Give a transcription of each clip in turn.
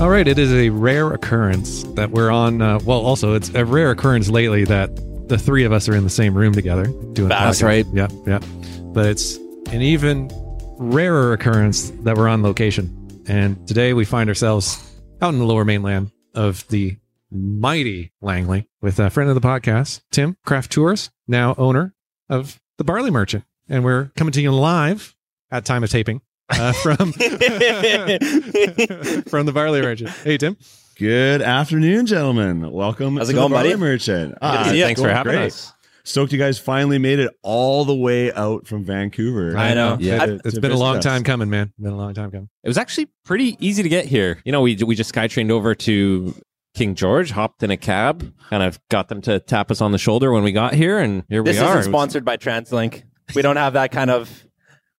All right, it is a rare occurrence that we're on. Uh, well, also, it's a rare occurrence lately that the three of us are in the same room together doing. That's podcasts. right. Yeah, yeah. But it's an even rarer occurrence that we're on location. And today we find ourselves out in the lower mainland of the mighty Langley with a friend of the podcast, Tim Craft Tours, now owner of the Barley Merchant. And we're coming to you live at time of taping uh, from from the Barley Merchant. Hey, Tim. Good afternoon, gentlemen. Welcome How's it to going, the Barley buddy? Merchant. Ah, Good to see Thanks for having great. us. Stoked you guys finally made it all the way out from Vancouver. I know. Yeah, It- it's been a long time coming, man. Been a long time coming. It was actually pretty easy to get here. You know, we we just skytrained over to King George, hopped in a cab, kind of got them to tap us on the shoulder when we got here, and here This we are. This isn't sponsored by TransLink. We don't have that kind of.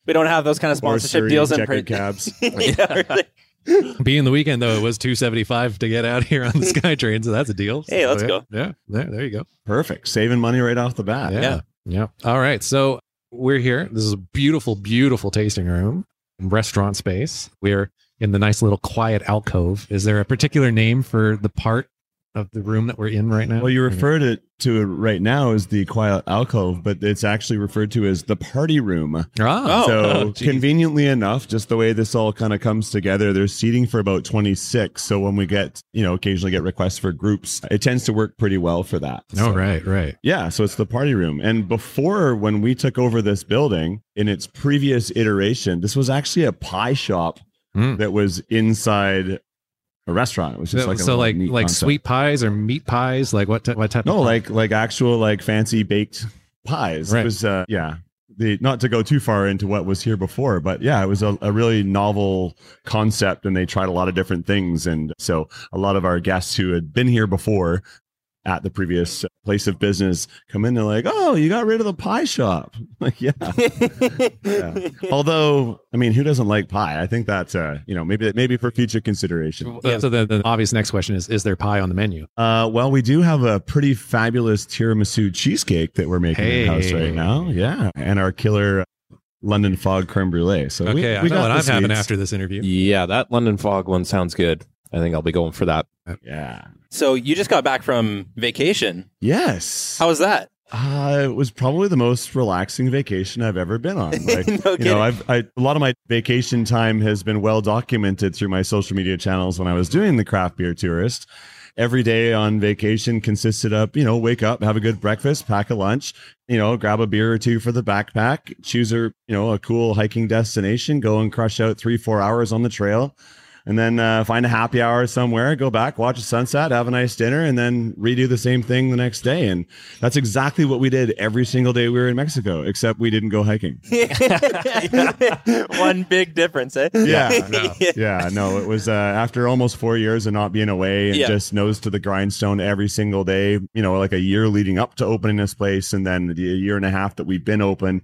We don't have those kind of sponsorship Surrey deals in print. cabs. yeah, really. Being the weekend though, it was two seventy five to get out here on the SkyTrain, so that's a deal. Hey, let's So, go. Yeah, yeah, there, there you go. Perfect. Saving money right off the bat. Yeah. yeah, All right, so we're here. This is a beautiful, beautiful tasting room, restaurant space. We're in the nice little quiet alcove. Is there a particular name for the part of the room that we're in right now? Well, you referred it to it right now as the quiet alcove, but it's actually referred to as the party room. Ah. Oh, so oh, conveniently enough, just the way this all kind of comes together, there's seating for about 26. So when we get, you know, occasionally get requests for groups, it tends to work pretty well for that. Oh, So- right, right. Yeah, so it's the party room. And before, when we took over this building in its previous iteration, this was actually a pie shop Mm. that was inside a restaurant. It was just So, like a so like like concept. sweet pies or meat pies, like what t- what type? No, of like like actual like fancy baked pies. Right. It was uh yeah. The, not to go too far into what was here before, but yeah, it was a, a really novel concept and they tried a lot of different things. And so a lot of our guests who had been here before at the previous place of business come in and like, oh, you got rid of the pie shop. Like, yeah. yeah. Although, I mean, who doesn't like pie? I think that's, uh, you know, maybe, maybe for future consideration. Uh, So the, the obvious next question is: Is there pie on the menu? Uh, well, we do have a pretty fabulous tiramisu cheesecake that we're making in house right now. Yeah, and our killer London fog creme brulee. So we, Okay, I we know got what I'm having after this interview. yeah, that London Fog one sounds good. I think I'll be going for that. Yeah. So you just got back from vacation. Yes. How was that? Uh, it was probably the most relaxing vacation I've ever been on. Like, No you know, I've I, a lot of my vacation time has been well documented through my social media channels when I was doing the craft beer tourist. Every day on vacation consisted of, you know, wake up, have a good breakfast, pack a lunch, you know, grab a beer or two for the backpack, choose a, you know, a cool hiking destination, go and crush out three, four hours on the trail, and then uh, find a happy hour somewhere, go back, watch a sunset, have a nice dinner, and then redo the same thing the next day. And that's exactly what we did every single day we were in Mexico, except we didn't go hiking. One big difference, eh? Yeah, no, yeah, no. It was uh, after almost four years of not being away and Yeah. just nose to the grindstone every single day. You know, like a year leading up to opening this place, and then the year and a half that we've been open.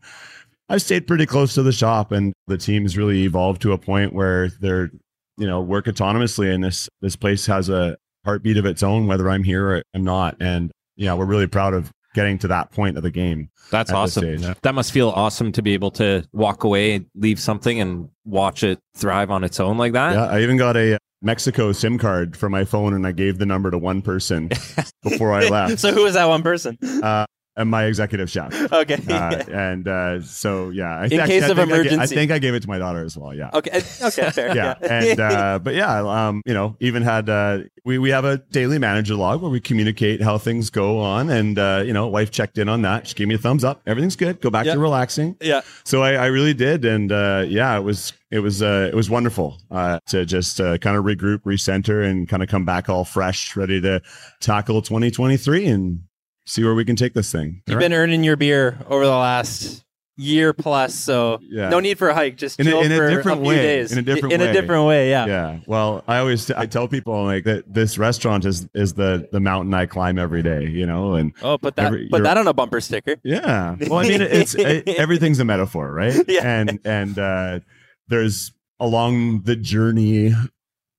I've stayed pretty close to the shop, and the team's really evolved to a point where they're, you know, work autonomously, and this this place has a heartbeat of its own, whether I'm here or I'm not. And yeah, we're really proud of getting to that point of the game. That's awesome. That must feel awesome to be able to walk away, leave something, and watch it thrive on its own like that. Yeah, I even got a Mexico SIM card for my phone, and I gave the number to one person before I left. so who was that one person? uh, and my executive chef. Okay. Uh, and uh, so yeah, I In actually, case I of think I I, think I gave it to my daughter as well. Yeah. okay. Okay. Fair. Yeah, and uh, but yeah, um, you know, even had uh, we we have a daily manager log where we communicate how things go on, and uh, you know, wife checked in on that. She gave me a thumbs up. Everything's good. Go back Yeah. to relaxing. yeah. So I, I really did, and uh, yeah, it was it was uh, it was wonderful uh, to just uh, kind of regroup, recenter, and kind of come back all fresh, ready to tackle 2023 and see where we can take this thing. You've been earning your beer over the last year plus, so Yeah. no need for a hike. Just In a- chill in a different few way. days. In a different in way. a different way. Yeah. Yeah. Well, I always I tell people like that this restaurant is is the the mountain I climb every day, you know, and Oh, put that Every- put that on a bumper sticker. yeah. Well, I mean, it's it, everything's a metaphor, right? Yeah. And and uh, there's along the journey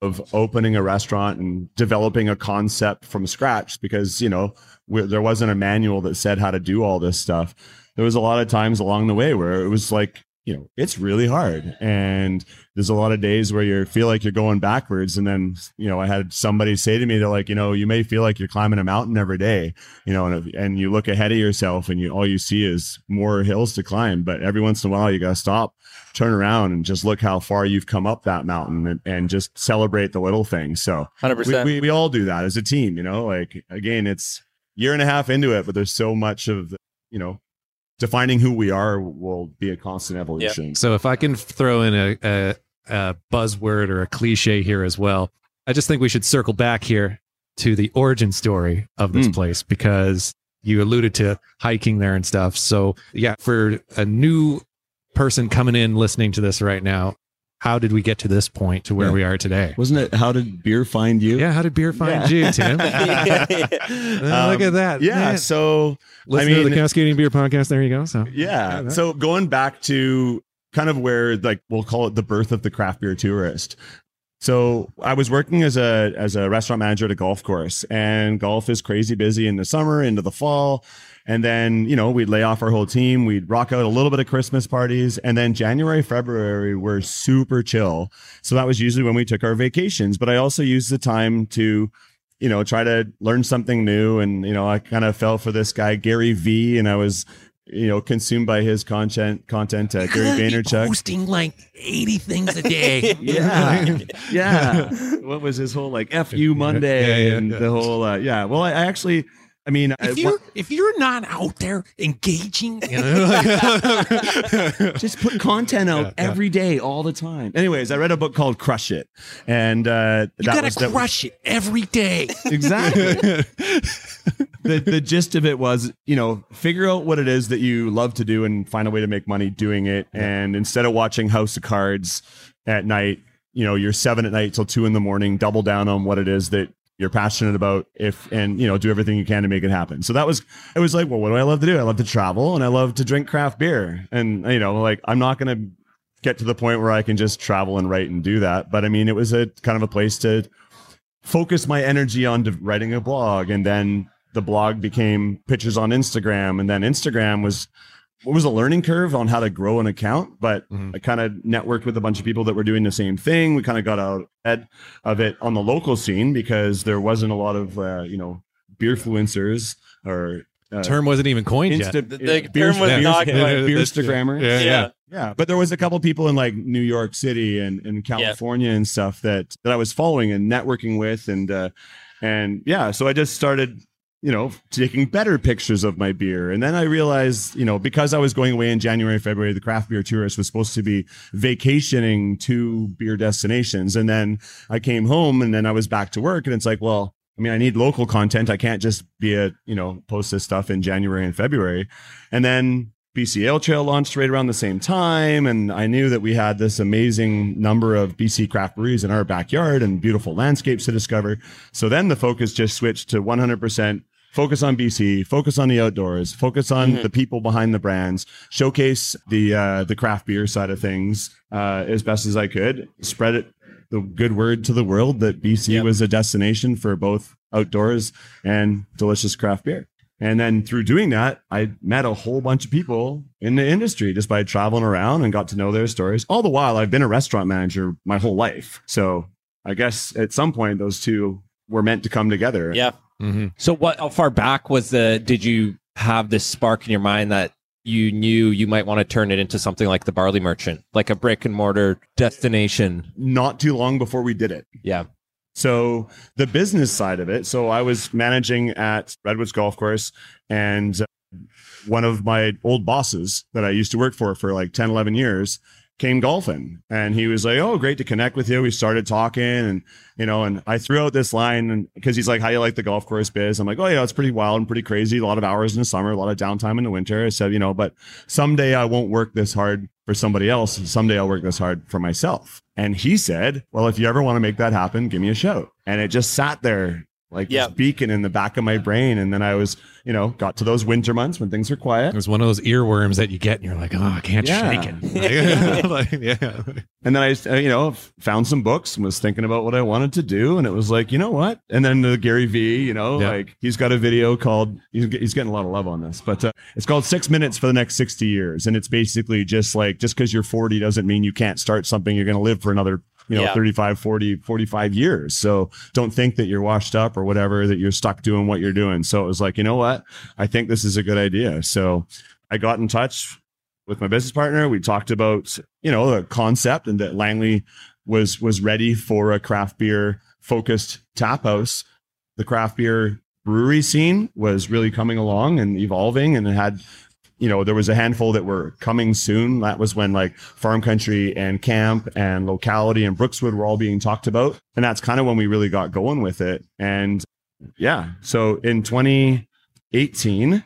of opening a restaurant and developing a concept from scratch because you know there wasn't a manual that said how to do all this stuff. There was a lot of times along the way where it was like you know it's really hard. And there's a lot of days where you feel like you're going backwards. And then you know i had somebody say to me they're like you know you may feel like you're climbing a mountain every day you know and, and you look ahead of yourself and you all you see is more hills to climb. But every once in a while you got to stop turn around and just look how far you've come up that mountain and, and just celebrate the little things. So 100%. we, we, we all do that as a team you know like again it's year and a half into it but there's so much of you know defining who we are will be a constant evolution So if I can throw in a, a, a buzzword or a cliche here as well, I just think we should circle back here to the origin story of this Mm. place because you alluded to hiking there and stuff. So yeah, for a new person coming in listening to this right now, how did we get to this point to where Yeah. we are today? wasn't it how did beer find you Yeah, how did beer find Yeah. you, Tim? Yeah. Uh, Look Um, at that. yeah Man. so Listen I to the Cascadian Beer podcast. There you go. So Yeah. So going back to kind of where like we'll call it the birth of the craft beer tourist. So I was working as a as a restaurant manager at a golf course and golf is crazy busy in the summer into the fall. And then, you know, we'd lay off our whole team. We'd rock out a little bit of Christmas parties. And then January, February were super chill. So that was usually when we took our vacations. But I also used the time to, you know, try to learn something new. And, you know, I kind of fell for this guy, Gary V, and I was, you know, consumed by his content, content, uh, Gary Vaynerchuk. posting like 80 things a day. Yeah. yeah. What was his whole like FU Monday Yeah, yeah, and yeah. the whole, uh, yeah. Well, I, I actually, I mean, If you're if you're not out there engaging, you know, just put content out Yeah, yeah. every day, all the time. Anyways, I read a book called Crush It, and uh, you that gotta was that was- crush it every day. exactly. the the gist of it was, you know, figure out what it is that you love to do and find a way to make money doing it. And instead of watching House of Cards at night, you know, you're seven at night till two in the morning. Double down on what it is that you're passionate about if and you know do everything you can to make it happen. So that was it was like well what do i love to do? I love to travel and i love to drink craft beer. And you know like i'm not going to get to the point where i can just travel and write and do that. But i mean it was a kind of a place to focus my energy on writing a blog. And then the blog became pictures on instagram. And then instagram was it was a learning curve on how to grow an account but Mhm. i kind of networked with a bunch of people that were doing the same thing we kind of got out ahead of it on the local scene because there wasn't a lot of uh, you know beer influencers or uh, term wasn't even coined yet. Insta- The- the beer- term was beer- not beer- coined. beer Yeah, Instagrammers. yeah, yeah. Yeah, but there was a couple people in like New York City and, and California and stuff that that I was following and networking with, and uh, and yeah, so I just started, you know, taking better pictures of my beer, and then I realized, you know, because I was going away in January, February, the craft beer tourist was supposed to be vacationing to beer destinations, and then I came home, and then I was back to work, and it's like, well. I mean, I need local content. I can't just be a, you know, post this stuff in January and February. And then BC Ale Trail launched right around the same time. And I knew that we had this amazing number of BC craft breweries in our backyard and beautiful landscapes to discover. So then the focus just switched to 100% focus on BC, focus on the outdoors, focus on Mhm. the people behind the brands, showcase the, uh, the craft beer side of things, uh, as best as I could, spread it, the good word to the world that BC Yep. was a destination for both outdoors and delicious craft beer. And then through doing that, I met a whole bunch of people in the industry just by traveling around and got to know their stories. All the while, I've been a restaurant manager my whole life. So I guess at some point, those two were meant to come together. Yeah. Mhm. So what how far back was the did you have this spark in your mind that you knew you might want to turn it into something like the barley merchant, like a brick and mortar destination? Not too long before we did it. Yeah. So the business side of it. So I was managing at Redwoods Golf Course and uh, one of my old bosses that I used to work for for like 10, 11 years came golfing and he was like, Oh, great to connect with you. We started talking and, you know, and I threw out this line and because he's like, how do you like the golf course biz? I'm like, Oh yeah, it's pretty wild and pretty crazy. A lot of hours in the summer, a lot of downtime in the winter. I said, you know, but someday I won't work this hard for somebody else. Someday I'll work this hard for myself. And he said, well, if you ever want to make that happen, give me a shout. And it just sat there like Yeah. this beacon in the back of my brain. And then I was, you know, got to those winter months when things were quiet. It was one of those earworms that you get, and you're like, oh, I can't Yeah. shake it. Like, yeah. And then I, uh, you know, found some books and was thinking about what I wanted to do. And it was like, you know what? And then the Gary V, you know, Yeah. like he's got a video called, he's, he's getting a lot of love on this, but uh, it's called Six Minutes for the Next 60 Years. And it's basically just like, just because you're 40 doesn't mean you can't start something you're going to live for another, you know, Yeah. 35, 40, 45 years. So don't think that you're washed up or whatever, that you're stuck doing what you're doing. So it was like, you know what? I think this is a good idea. So I got in touch with my business partner. We talked about, you know, the concept and that Langley was was ready for a craft beer focused tap house. The craft beer brewery scene was really coming along and evolving and it had you know, there was a handful that were coming soon. That was when like farm country and camp and locality and Brookswood were all being talked about. And that's kind of when we really got going with it. And yeah, so in 2018,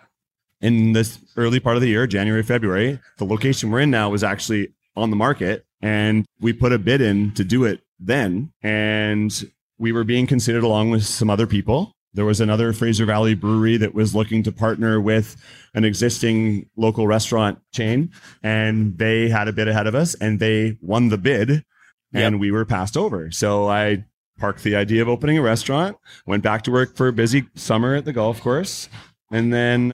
in this early part of the year, January, February, the location we're in now was actually on the market and we put a bid in to do it then. And we were being considered along with some other people. There was another Fraser Valley brewery that was looking to partner with an existing local restaurant chain and they had a bid ahead of us and they won the bid and we were passed over. So I parked the idea of opening a restaurant, went back to work for a busy summer at the golf course. And then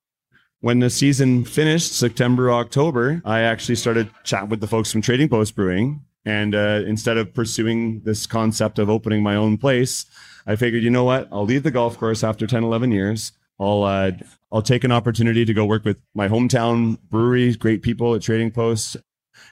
when the season finished, September, October, I actually started chatting with the folks from Trading Post Brewing. And uh, instead of pursuing this concept of opening my own place, I figured, you know what? I'll leave the golf course after 10, 11 years. I'll, uh, I'll take an opportunity to go work with my hometown brewery, great people at Trading Post.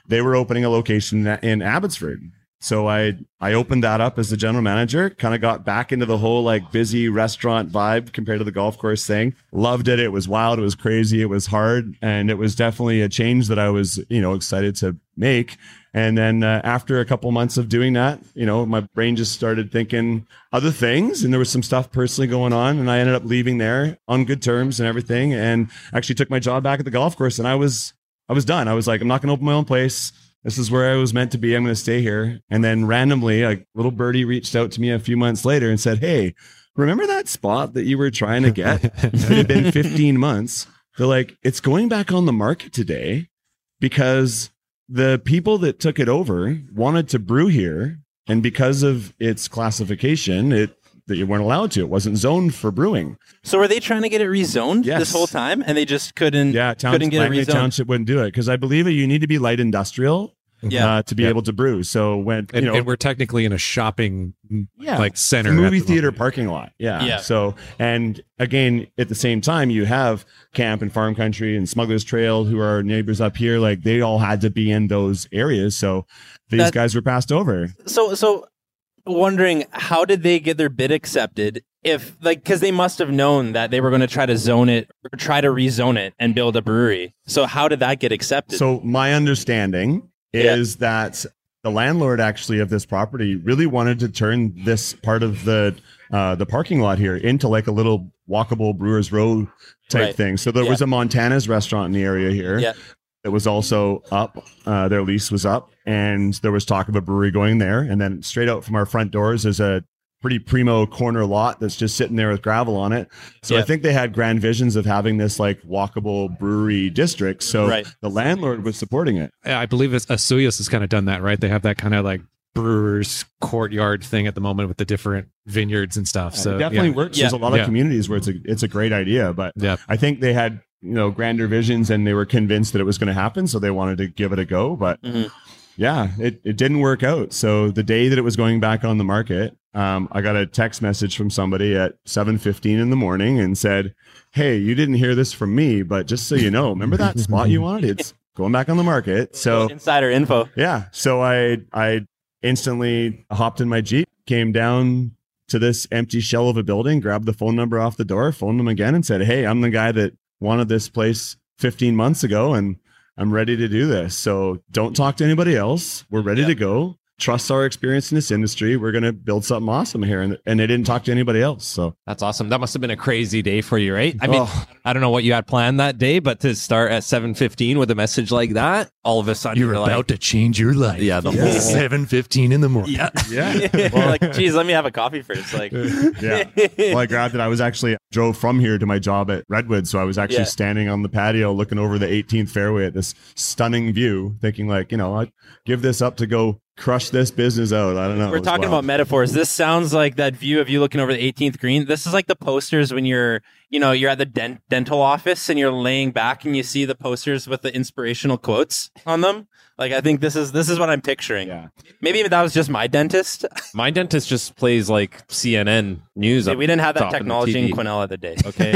They were opening a location in Abbotsford. So I I opened that up as the general manager, kind of got back into the whole like busy restaurant vibe compared to the golf course thing. Loved it. It was wild, it was crazy, it was hard, and it was definitely a change that I was, you know, excited to make. And then uh, after a couple months of doing that, you know, my brain just started thinking other things, and there was some stuff personally going on, and I ended up leaving there on good terms and everything, and actually took my job back at the golf course, and I was I was done. I was like, I'm not going to open my own place. This is where I was meant to be. I'm going to stay here. And then randomly, a little birdie reached out to me a few months later and said, Hey, remember that spot that you were trying to get? it had been 15 months. They're like, it's going back on the market today because the people that took it over wanted to brew here. And because of its classification, it that you weren't allowed to. It wasn't zoned for brewing. So were they trying to get it rezoned Yes. this whole time, and they just couldn't? Yeah, town, couldn't get it rezoned. Township wouldn't do it because I believe that you need to be light industrial Yeah. uh, to be Yeah. able to brew. So when And, you know, and we're technically in a shopping yeah, like center, a movie the theater moment. parking lot. Yeah. Yeah. So and again, at the same time, you have camp and farm country and Smugglers Trail, who are neighbors up here. Like they all had to be in those areas. So these That- guys were passed over. So, so wondering how did they get their bid accepted? If like, because they must have known that they were going to try to zone it or try to rezone it and build a brewery. So how did that get accepted? So my understanding Yeah. is that the landlord actually of this property really wanted to turn this part of the uh, the parking lot here into like a little walkable Brewers Row type Right. thing. So there Yeah. was a Montana's restaurant in the area here Yeah. that was also up. Uh, their lease was up, and there was talk of a brewery going there. And then straight out from our front doors is a pretty primo corner lot that's just sitting there with gravel on it. So I think they had grand visions of having this like walkable brewery district. So Right. the landlord was supporting it. I believe it's Osoyoos has kind of done that, right? They have that kind of like brewers courtyard thing at the moment with the different vineyards and stuff. So it definitely yeah. works. Yeah. There's a lot of Yeah. communities where it's a it's a great idea, but Yeah. I think they had you know grander visions and they were convinced that it was going to happen, so they wanted to give it a go. But Mhm. Yeah, it it didn't work out. So the day that it was going back on the market, um, I got a text message from somebody at 7:15 in the morning and said, "Hey, you didn't hear this from me, but just so you know, remember that spot you wanted? It's going back on the market." So insider info. yeah. So I I instantly hopped in my Jeep, came down to this empty shell of a building, grabbed the phone number off the door, phoned them again and said, Hey, I'm the guy that wanted this place 15 months ago and I'm ready to do this. So don't talk to anybody else. We're ready Yeah. to go. Trust our experience in this industry. We're going to build something awesome here. And, and they didn't talk to anybody else. So That's awesome. That must have been a crazy day for you, right? I mean, Oh. I don't know what you had planned that day, but to start at 7:15 with a message like that, all of a sudden You're you're about like, to change your life. Yeah, the It's whole- 7:15 in the morning. yeah. yeah. like, geez, let me have a coffee first. Like, yeah. Well, I grabbed it. I was actually drove from here to my job at Redwood, so I was actually Yeah. standing on the patio looking over the 18th fairway at this stunning view, thinking like, you know, I'd give this up to go crush this business out. I don't know. We're talking wild. about metaphors. This sounds like that view of you looking over the 18th green. This is like the posters when you're, you know, you're at the dent- dental office and you're laying back and you see the posters with the inspirational quotes on them. Like I think this is this is what I'm picturing. Yeah. Maybe that was just my dentist. My dentist just plays like CNN news. up we didn't have that top of the technology in TV. Quesnella the day. Okay.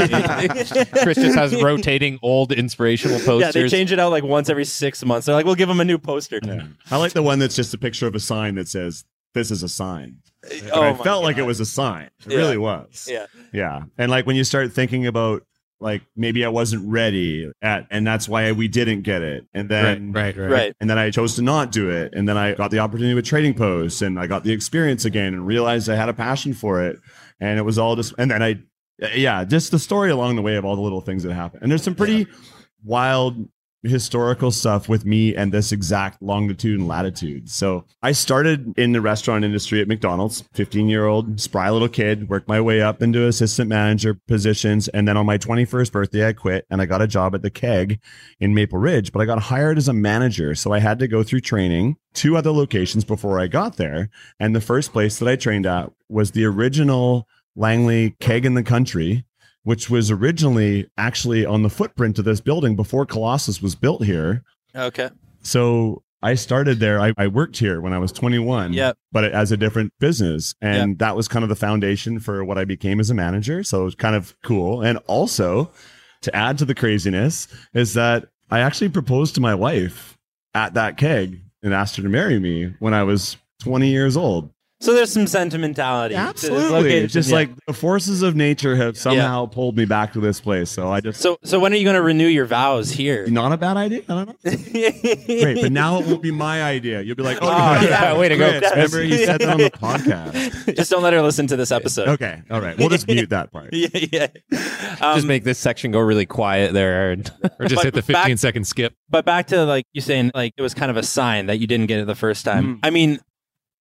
Chris just has rotating old inspirational posters. Yeah, they change it out like once every six months. They're like, we'll give them a new poster. Yeah. I like the one that's just a picture of a sign that says, this is a sign. Uh, oh I my felt like it was a sign. It Yeah. really was. Yeah. Yeah. And like when you start thinking about like maybe I wasn't ready at and that's why we didn't get it. And then right, right, Right. and then I chose to not do it. And then I got the opportunity with Trading Post and I got the experience again and realized I had a passion for it. And it was all just, and then I, yeah, just the story along the way of all the little things that happened. And there's some pretty wild historical stuff with me and this exact longitude and latitude. So I started in the restaurant industry at McDonald's, 15 year old spry little kid, worked my way up into assistant manager positions. And then on my 21st birthday, I quit and I got a job at the keg in Maple Ridge, but I got hired as a manager. So I had to go through training two other locations before I got there. And the first place that I trained at was the original Langley keg in the country, which was originally actually on the footprint of this building before Colossus was built here. Okay. So I started there. I, I worked here when I was 21, Yep. but as a different business. And that was kind of the foundation for what I became as a manager. So it was kind of cool. And also to add to the craziness is that I actually proposed to my wife at that keg and asked her to marry me when I was 20 years old. So there's some sentimentality. Absolutely. location. It's just Yeah. like the forces of nature have somehow pulled me back to this place. So I just, So so when are you going to renew your vows here? not a bad idea. I don't know. Great. But now it won't be my idea. You'll be like, oh, Oh, yeah, way to go, Chris, Chris. Remember you said that on the podcast. Just don't let her listen to this episode. Okay. All right. We'll just mute that part. Yeah, yeah. Um, just make this section go really quiet there. And Or just hit the back- 15 second skip. but back to like you saying, like it was kind of a sign that you didn't get it the first time. Mhm. I mean,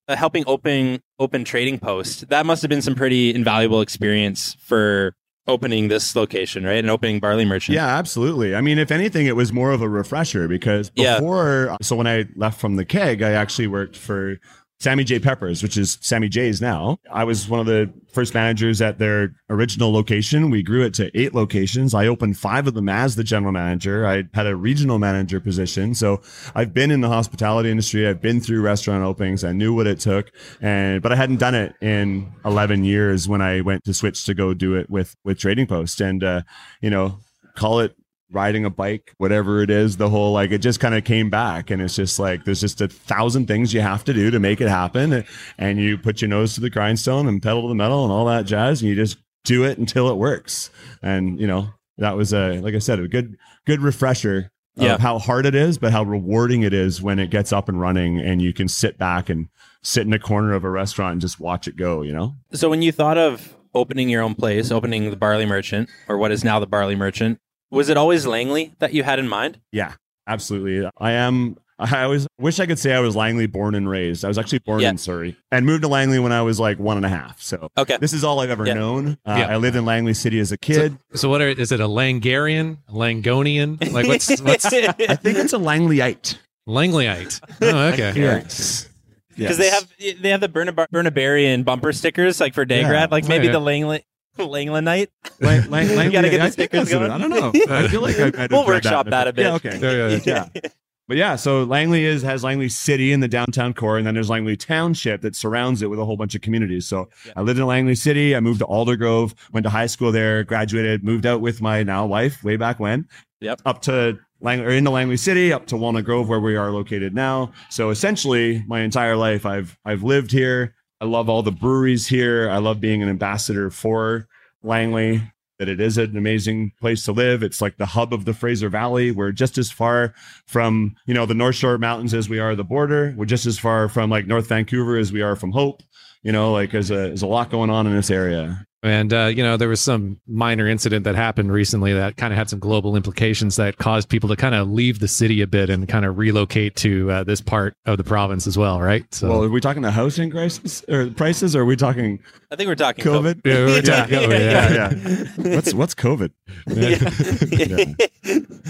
uh, helping open open trading post that must have been some pretty invaluable experience for opening this location, right? And opening Barley Merchant. Yeah, absolutely. I mean, if anything, it was more of a refresher because Yeah. before, so when I left from the keg, I actually worked for Sammy J. Peppers, which is Sammy J's now. I was one of the first managers at their original location. We grew it to eight locations. I opened five of them as the general manager. I had a regional manager position. So I've been in the hospitality industry. I've been through restaurant openings. I knew what it took. And, but I hadn't done it in 11 years when I went to switch to go do it with, with Trading Post. And, uh, you know, call it riding a bike, whatever it is, the whole like it just kind of came back. And it's just like there's just a thousand things you have to do to make it happen. And you put your nose to the grindstone and pedal to the metal and all that jazz. And you just do it until it works. And, you know, that was a, like I said, a good, good refresher of Yeah. how hard it is, but how rewarding it is when it gets up and running and you can sit back and sit in a corner of a restaurant and just watch it go, you know? So when you thought of opening your own place, opening the Barley Merchant, or what is now the Barley Merchant, was it always Langley that you had in mind? Yeah, absolutely. I am. I always wish I could say I was Langley born and raised. I was actually born Yeah. in Surrey and moved to Langley when I was like one and a half. So Okay. this is all I've ever Yeah. known. Uh, Yeah. I lived in Langley City as a kid. So what are, is it a Langarian, Langonian? Like what's what's I think it's a Langleyite. Langleyite? Oh, okay. Yes. Because they have they have the Burnabar- Burnabarian bumper stickers like for Day Yeah. Grad, like maybe Yeah. the Langley Langlanite. Lang, Lang, You gotta get the I stickers going. I don't know. I feel like I have We'll workshop that a bit. Yeah, okay. Yeah, yeah, yeah. But yeah, so Langley is has Langley City in the downtown core, and then there's Langley Township that surrounds it with a whole bunch of communities. So I lived in Langley City. I moved to Aldergrove, went to high school there, graduated, moved out with my now wife way back when. Yep. Up to Lang or into Langley City, up to Walnut Grove, where we are located now. So essentially, my entire life, I've I've lived here. I love all the breweries here. I love being an ambassador for Langley. that it is an amazing place to live. It's like the hub of the Fraser Valley. We're just as far from, you know, the North Shore Mountains as we are the border. We're just as far from like North Vancouver as we are from Hope. You know, like there's a, there's a lot going on in this area. And uh, you know, there was some minor incident that happened recently that kind of had some global implications that caused people to kind of leave the city a bit and kind of relocate to uh, this part of the province as well, right? So, Well, are we talking the housing crisis or prices? Or are we talking I think we're talking COVID? Yeah, we were talking- oh, yeah. yeah, yeah. What's what's COVID?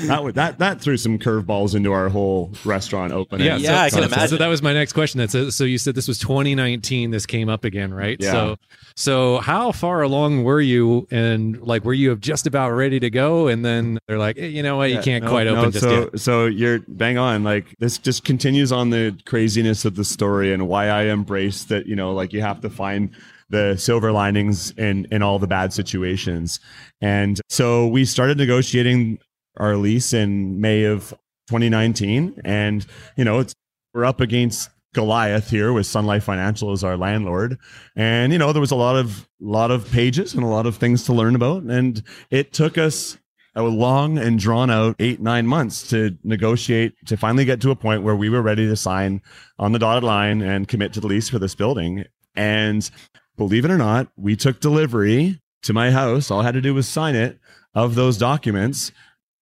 That would that that threw some curveballs into our whole restaurant opening. yeah, Yeah, I can imagine. So that was my next question. That's so, so you said this was 2019. This came up again, right? Yeah. So, so how far along were you? And like, were you just about ready to go? And then they're like, eh, you know what, you Yeah, can't no, quite no, open so, yet. So you're bang on. Like this just continues on the craziness of the story and why I embrace that. You know, like you have to find the silver linings in in all the bad situations. And so we started negotiating our lease in May of 2019, and you know, it's we're up against Goliath here with Sun Life Financial as our landlord. And you know, there was a lot of lot of pages and a lot of things to learn about. And it took us a long and drawn out eight, nine months to negotiate to finally get to a point where we were ready to sign on the dotted line and commit to the lease for this building. And believe it or not, we took delivery to my house. All I had to do was sign it of those documents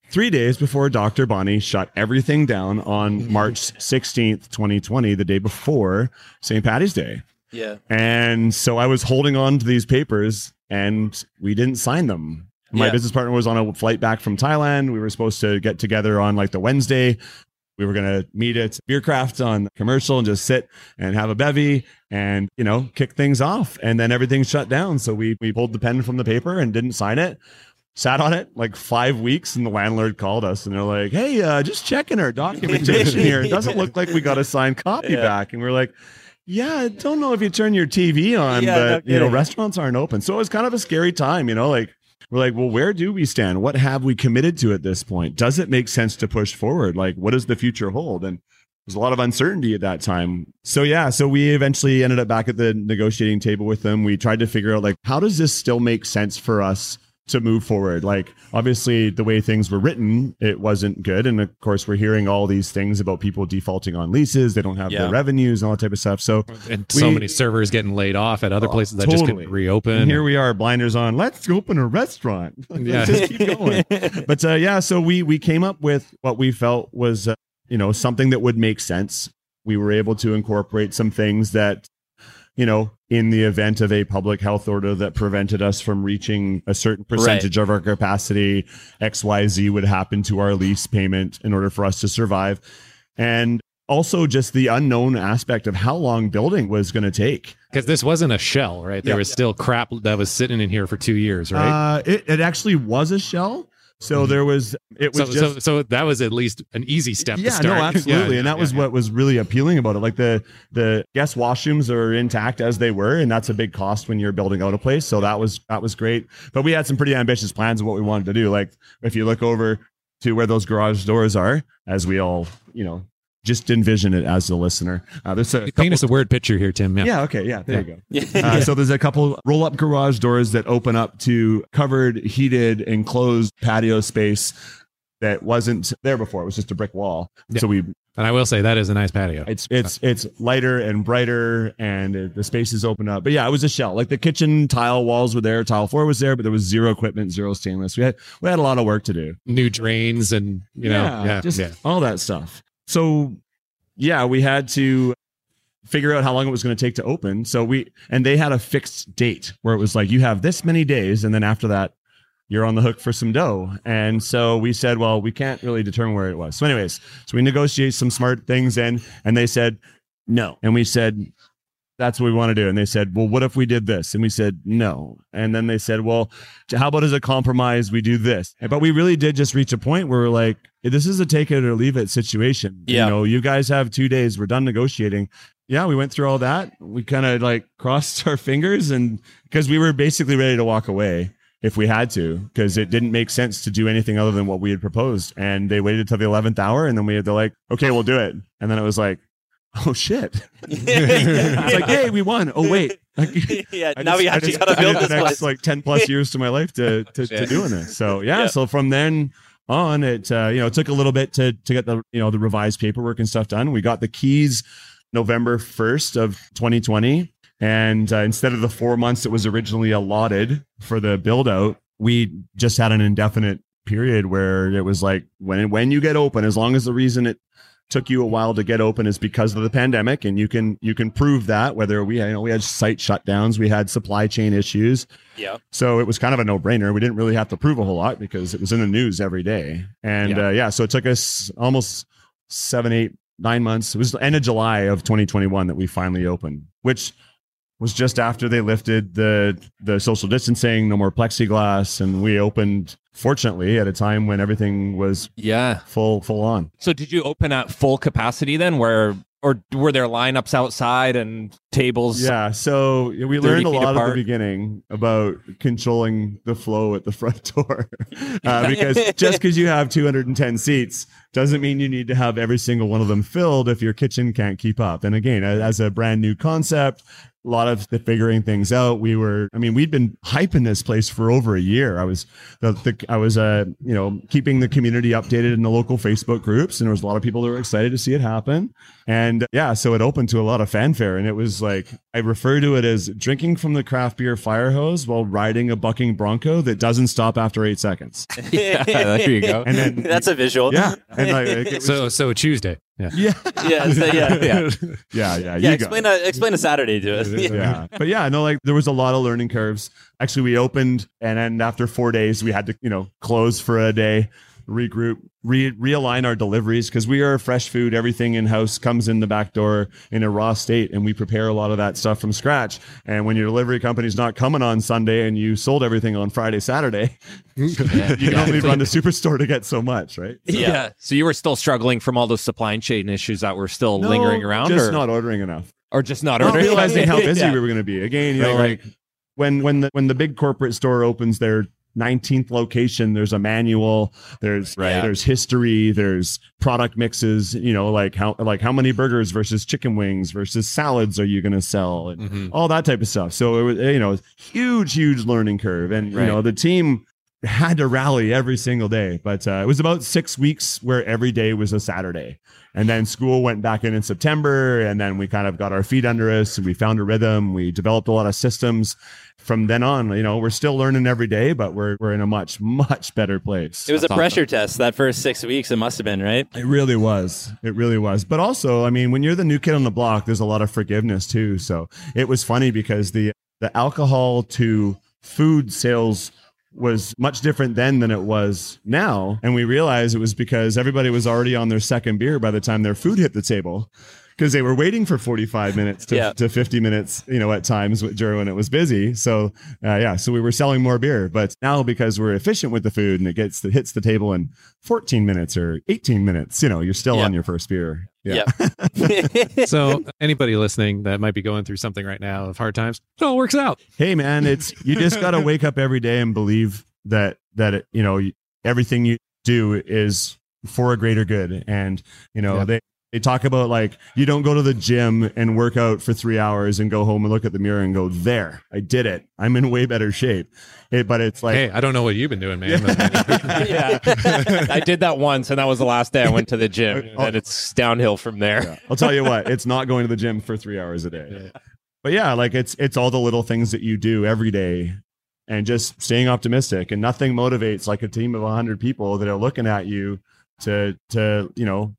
three days before Dr. Bonnie shut everything down on mm-hmm. March 16th, 2020, the day before St. Patty's Day. Yeah. And so I was holding on to these papers and we didn't sign them. My Yeah. business partner was on a flight back from Thailand. We were supposed to get together on like the Wednesday. We were going to meet at BierCraft on commercial and just sit and have a bevy and, you know, kick things off. And then everything shut down. So we, we pulled the pen from the paper and didn't sign it. Sat on it like five weeks, and the landlord called us and they're like, Hey, uh, just checking our documentation here. It doesn't look like we got a signed copy Yeah. back. And we're like, yeah, I don't know if you turn your TV on, Yeah, no but you know, restaurants aren't open. So it was kind of a scary time, you know, like we're like, well, where do we stand? What have we committed to at this point? Does it make sense to push forward? Like, what does the future hold? And there's a lot of uncertainty at that time. So yeah, so we eventually ended up back at the negotiating table with them. We tried to figure out like how does this still make sense for us to move forward? Like obviously the way things were written, it wasn't good. And of course we're hearing all these things about people defaulting on leases. They don't have Yeah. the revenue and all that type of stuff. So And so many servers getting laid off at other Oh, places that just couldn't reopen. and here we are, blinders on. Let's open a restaurant. Yeah. Just keep going. but uh, yeah, so we we came up with what we felt was uh, you know something that would make sense. We were able to incorporate some things that you know in the event of a public health order that prevented us from reaching a certain percentage of our capacity, X Y Z would happen to our lease payment in order for us to survive, and also just the unknown aspect of how long building was going to take. because this wasn't a shell, right? There Yeah. was still crap that was sitting in here for two years, right? Uh, it, it actually was a shell. So Mhm. there was it was so, just so, so that was at least an easy step. yeah to start. no absolutely Yeah, and that yeah, was yeah. what was really appealing about it like the the guest washrooms are intact as they were and that's a big cost when you're building out a place so that was that was great but we had some pretty ambitious plans of what we wanted to do like if you look over to where those garage doors are as we all you know just envision it as the listener uh, there's a Paint us a word picture here, Tim. Yeah. yeah okay yeah there you go Yeah. uh, so there's a couple roll up garage doors that open up to covered, heated, enclosed patio space that wasn't there before. It was just a brick wall. Yeah. So we And I will say that is a nice patio. it's it's it's lighter and brighter, and it, the spaces open up. But yeah, it was a shell. Like the kitchen tile walls were there, tile floor was there, but there was zero equipment, zero stainless. We had we had a lot of work to do New drains and you know, yeah, just yeah. all that stuff. So yeah, we had to figure out how long it was going to take to open. So we and they had a fixed date where it was like you have this many days, and then after that, you're on the hook for some dough. And so we said, well, we can't really determine where it was. So, anyways, so we negotiate some smart things in, and they said no, and we said. That's what we want to do. And they said, Well, what if we did this? And we said, No. And then they said, Well, how about as a compromise, we do this? But we really did just reach a point where we're like, this is a take it or leave it situation. Yeah. You know, you guys have two days. We're done negotiating. Yeah, we went through all that. We kind of like crossed our fingers and because we were basically ready to walk away if we had to, because it didn't make sense to do anything other than what we had proposed. And they waited till the 11th hour and then we had to like, okay, we'll do it. And then it was like, oh shit. it's like, hey, we won. Oh wait. Like, yeah, I now just- we actually got to build this the next place. like 10 plus years to my life to to, to doing this. So yeah, Yeah. so from then on it uh, you know, it took a little bit to to get the you know the revised paperwork and stuff done. We got the keys November 1st of 2020 and uh, instead of the 4 months that was originally allotted for the build out, we just had an indefinite period where it was like when when you get open as long as the reason it took you a while to get open is because of the pandemic and you can you can prove that whether we you know we had site shutdowns we had supply chain issues Yeah. so it was kind of a no-brainer we didn't really have to prove a whole lot because it was in the news every day and Yeah. Uh, yeah so it took us almost seven eight nine months it was the end of july of 2021 that we finally opened which was just after they lifted the the social distancing no more plexiglass and we opened fortunately at a time when everything was Yeah. full full on So did you open at full capacity then, where or were there lineups outside and tables? Yeah, so we learned a lot at the beginning about controlling the flow at the front door, uh, because just because you have 210 seats doesn't mean you need to have every single one of them filled if your kitchen can't keep up. And again, as a brand new concept, a lot of the figuring things out. We were, I mean, we'd been hyping this place for over a year. I was, the, the I was, uh, you know, keeping the community updated in the local Facebook groups, and there was a lot of people that were excited to see it happen. And yeah, so it opened to a lot of fanfare, and it was like I refer to it as drinking from the craft beer fire hose while riding a bucking bronco that doesn't stop after eight seconds. Yeah, there you go. And then That's a visual. yeah, and like, it was- So so Tuesday. Yeah. yeah, Yeah. so- yeah. Yeah. Yeah. yeah, yeah. Yeah. you got Explain a explain a Saturday to us. yeah. But yeah, no, like there was a lot of learning curves. Actually, we opened and then after four days, we had to, you know, close for a day, regroup, re- realign our deliveries because we are fresh food. Everything in house comes in the back door in a raw state, and we prepare a lot of that stuff from scratch. And when your delivery company's not coming on Sunday and you sold everything on Friday, Saturday, you can only run the superstore to get so much, right? So- yeah. So you were still struggling from all those supply chain issues that were still No, lingering around, just or not ordering enough. or just not not ordering? realizing how busy Yeah. we were going to be. Again, you know, Right, right. like when when the when the big corporate store opens their 19th location, there's a manual, there's Right. there's history, there's product mixes, you know, like how like how many burgers versus chicken wings versus salads are you going to sell and Mhm. all that type of stuff. So it was you know, huge huge learning curve and Right. you know, the team had to rally every single day, but uh, it was about 6 weeks where every day was a Saturday. And then school went back in in September, and then we kind of got our feet under us and we found a rhythm. We developed a lot of systems. From then on, you know, we're still learning every day, but we're, we're in a much, much better place. It was That's a pressure test that first six weeks. It must have been right. It really was. It really was. But also, I mean, when you're the new kid on the block, there's a lot of forgiveness too. So it was funny because the the alcohol to food sales was much different then than it was now. And we realized it was because everybody was already on their second beer by the time their food hit the table. Because they were waiting for 45 minutes to, Yeah. to 50 minutes, you know, at times during when it was busy. So, uh, yeah, so we were selling more beer. But now because we're efficient with the food and it gets the, hits the table in 14 minutes or 18 minutes, you know, you're still Yeah. on your first beer. Yeah. So anybody listening that might be going through something right now of hard times, it all works out. hey man it's you just got to wake up every day and believe that that it, you know everything you do is for a greater good and you know Yeah. they they talk about like you don't go to the gym and work out for three hours and go home and look at the mirror and go there i did it i'm in way better shape it, but it's like hey, I don't know what you've been doing, man. yeah. I did that once, and that was the last day I went to the gym, Oh. and it's downhill from there. Yeah. I'll tell you what, it's not going to the gym for three hours a day. But yeah, like it's it's all the little things that you do every day and just staying optimistic. And nothing motivates like a team of hundred people that are looking at you to to, you know,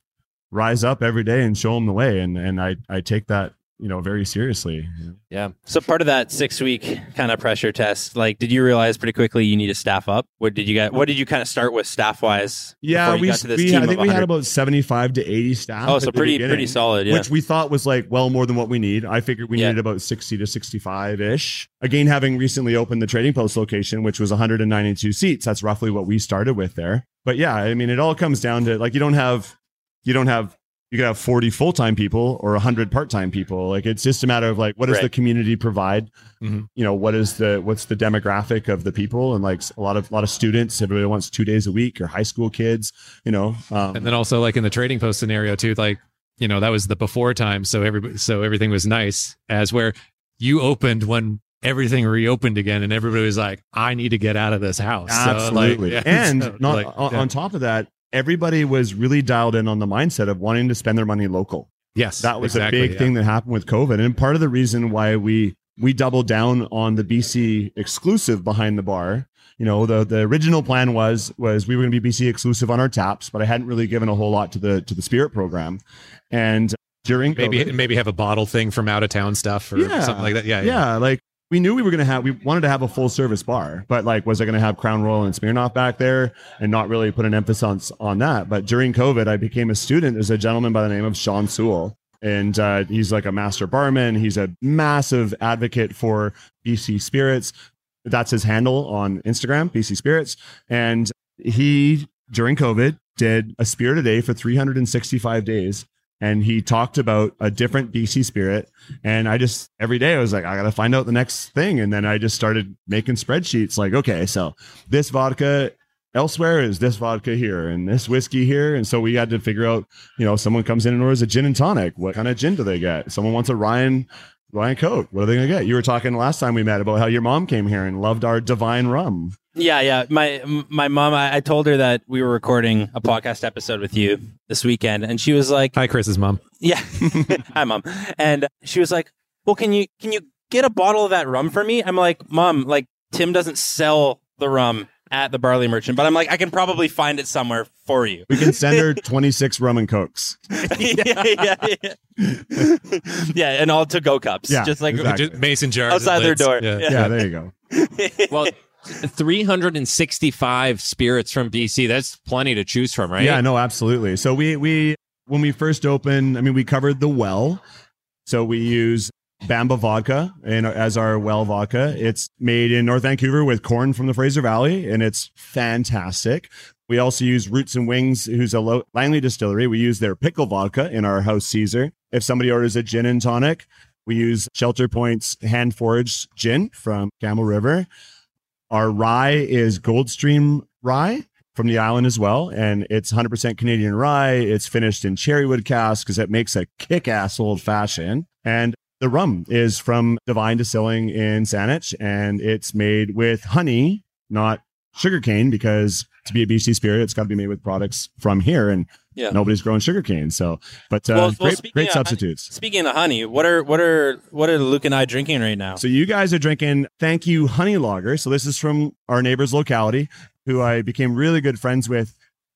rise up every day and show them the way. And and I I take that, you know, very seriously. Yeah. So part of that six week kind of pressure test, like, did you realize pretty quickly you need to staff up? What did you get? What did you kind of start with staff wise? Yeah, we, got to this we I think we had about 75 to 80 staff. Oh, so pretty pretty solid. Yeah. which we thought was like well more than what we need. I figured we Yeah. needed about 60 to 65 ish. Again, having recently opened the trading post location, which was 192 seats, that's roughly what we started with there. But yeah, I mean, it all comes down to like you don't have, you don't have, you could have 40 full time people or 100 part time people. Like it's just a matter of like, what does Right. the community provide? Mhm. You know, what is the, what's the demographic of the people? And like a lot of, a lot of students, everybody wants two days a week or high school kids, you know. Um, and then also like in the trading post scenario too, like you know that was the before time. So everybody, so everything was nice. As where you opened when everything reopened again, and everybody was like, "I need to get out of this house." So, like, Absolutely. yeah, and so, not, like, on, yeah. on top of that, everybody was really dialed in on the mindset of wanting to spend their money local. yes, That was exactly, a big yeah. thing that happened with COVID. And part of the reason why we we doubled down on the BC exclusive behind the bar. You know, the the original plan was was we were going to be BC exclusive on our taps, but I hadn't really given a whole lot to the to the spirit program. And during Maybe COVID- maybe have a bottle thing from out of town stuff or Yeah. something like that. Yeah, yeah, like we knew we were going to have we wanted to have a full service bar but like was i going to have crown royal and smirnoff back there and not really put an emphasis on, on that? But during covid i became a student. There's a gentleman by the name of sean sewell and uh, he's like a master barman. He's a massive advocate for bc spirits. That's his handle on instagram bc spirits. And he during covid did a spirit a day for 365 days and he talked about a different bc spirit and I just every day I was like, I gotta find out the next thing. And then I just started making spreadsheets like, okay, so this vodka elsewhere is this vodka here and this whiskey here. And so we had to figure out, you know, someone comes in and orders a gin and tonic. What kind of gin do they get? Someone wants a Ryan Ryan Coke. What are they gonna get? You were talking last time we met about how your mom came here and loved our Devine rum. Yeah, yeah. My my mom, I, I told her that we were recording a podcast episode with you this weekend, and she was like, Hi, Chris's mom. "Yeah, hi, mom," and she was like, "Well, can you can you get a bottle of that rum for me?" I'm like, "Mom, like Tim doesn't sell the rum at the barley merchant, but I'm like, I can probably find it somewhere for you." We can send her 26 rum and cokes. yeah, yeah, yeah. yeah, and all to go cups, Yeah, just like exactly. Just mason jars Outside their lids. door. Yeah. Yeah. Yeah, there you go. Well, 365 spirits from BC. That's plenty to choose from, right? Yeah, no, absolutely. So we we when we first opened, I mean, we covered the well. So we use Bamba vodka and as our well vodka. It's made in North Vancouver with corn from the Fraser Valley, and it's fantastic. We also use Roots and Wings, who's a Langley distillery. We use their pickle vodka in our house Caesar. If somebody orders a gin and tonic, we use Shelter Point's hand foraged gin from Campbell River. Our rye is Goldstream rye from the island as well. And it's 100% Canadian rye. It's finished in cherrywood cask because it makes a kick ass old fashioned. And the rum is from Devine Distilling in Saanich and it's made with honey, not sugarcane, because to be a BC spirit, it's got to be made with products from here. And Yeah. nobody's growing sugarcane. So, but uh, Well- well, great, great substitutes. Speaking of honey, what are what are what are Luke and I drinking right now? So you guys are drinking Thank You Honey Lager. So this is from our neighbor's locality, who I became really good friends with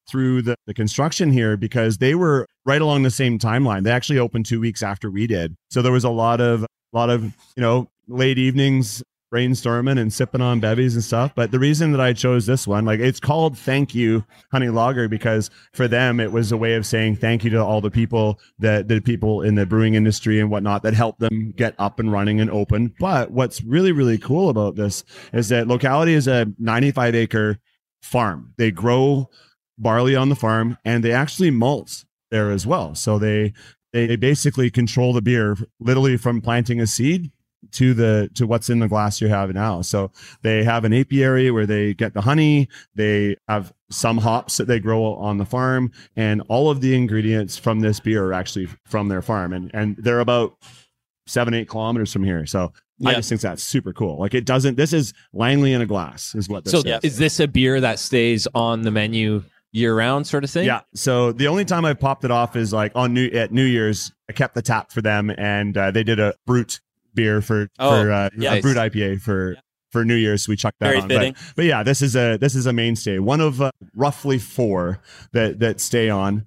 through the, the construction here because they were right along the same timeline. They actually opened two weeks after we did. So there was a lot of a lot of, you know, late evenings brainstorming and sipping on bevies and stuff. But the reason that I chose this one, like it's called Thank You Honey Lager because for them it was a way of saying thank you to all the people that the people in the brewing industry and whatnot that helped them get up and running and open. But what's really, really cool about this is that locality is a 95 acre farm. They grow barley on the farm and they actually malt there as well. So they they basically control the beer literally from planting a seed to the to what's in the glass you have now. So they have an apiary where they get the honey. They have some hops that they grow on the farm, and all of the ingredients from this beer are actually from their farm, and and they're about seven eight kilometers from here. So I just think that's super cool. Like it doesn't. This is Langley in a glass, is what this So is. Is this a beer that stays on the menu year round, sort of thing? Yeah. So the only time I popped it off is like on New at New Year's. I kept the tap for them, and uh, they did a brut beer for Oh, for uh, yeah. a brut IPA for for New Year's. So we chucked that Very on. fitting. But, but yeah, this is a this is a mainstay. One of uh, roughly four that that stay on,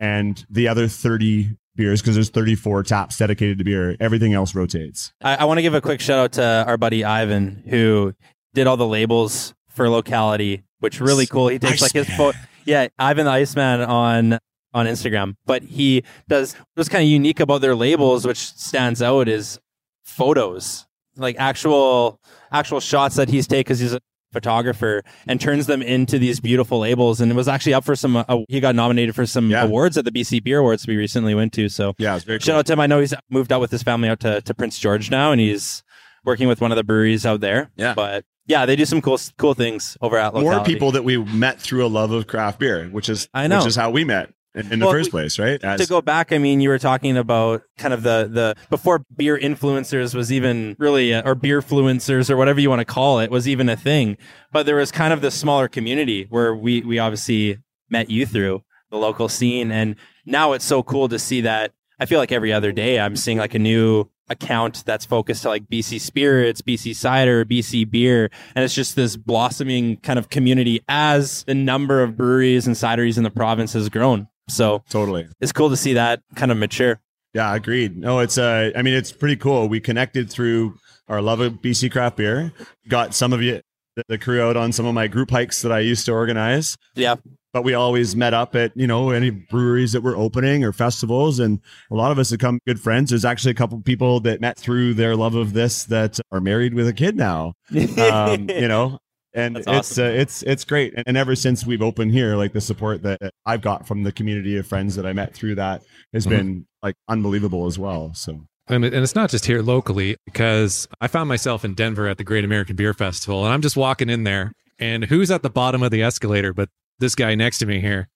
and the other thirty beers because there's 34 taps dedicated to beer. Everything else rotates. I, I want to give a quick shout out to our buddy Ivan who did all the labels for locality, which really cool. He takes like his photo. Yeah, Ivan the Iceman on on Instagram. But he does what's kind of unique about their labels, which stands out, is photos, like actual actual shots that he's taken because he's a photographer and turns them into these beautiful labels. And it was actually up for some. Uh, he got nominated for some Yeah. awards at the BC Beer Awards we recently went to. So Yeah, Shout out to him. I know he's moved out with his family out to, to Prince George now, and he's working with one of the breweries out there. Yeah. But yeah, they do some cool cool things over at More people that we met through a love of craft beer, which is I know. which is how we met. In, in the first place, right? As- to go back, I mean, you were talking about kind of the the before beer influencers was even really uh, or beer fluencers or whatever you want to call it was even a thing. But there was kind of this smaller community where we we obviously met you through the local scene, and now it's so cool to see that. I feel like every other day I'm seeing like a new account that's focused to like BC spirits, BC cider, BC beer, and it's just this blossoming kind of community as the number of breweries and cideries in the province has grown. So totally. it's cool to see that kind of mature. Yeah, agreed. No, it's uh I mean it's pretty cool. We connected through our love of BC craft beer. Got some of you the, crew out on some of my group hikes that I used to organize. Yeah. But we always met up at, you know, any breweries that were opening or festivals and a lot of us have become good friends. There's actually a couple people that met through their love of this that are married with a kid now. Um, you know, and That's it's uh, it's it's great. And, and ever since we've opened here, like the support that I've got from the community of friends that I met through that has Mhm. been like unbelievable as well. So And, and it's not just here locally because I found myself in Denver at the Great American Beer Festival and I'm just walking in there and who's at the bottom of the escalator but this guy next to me here.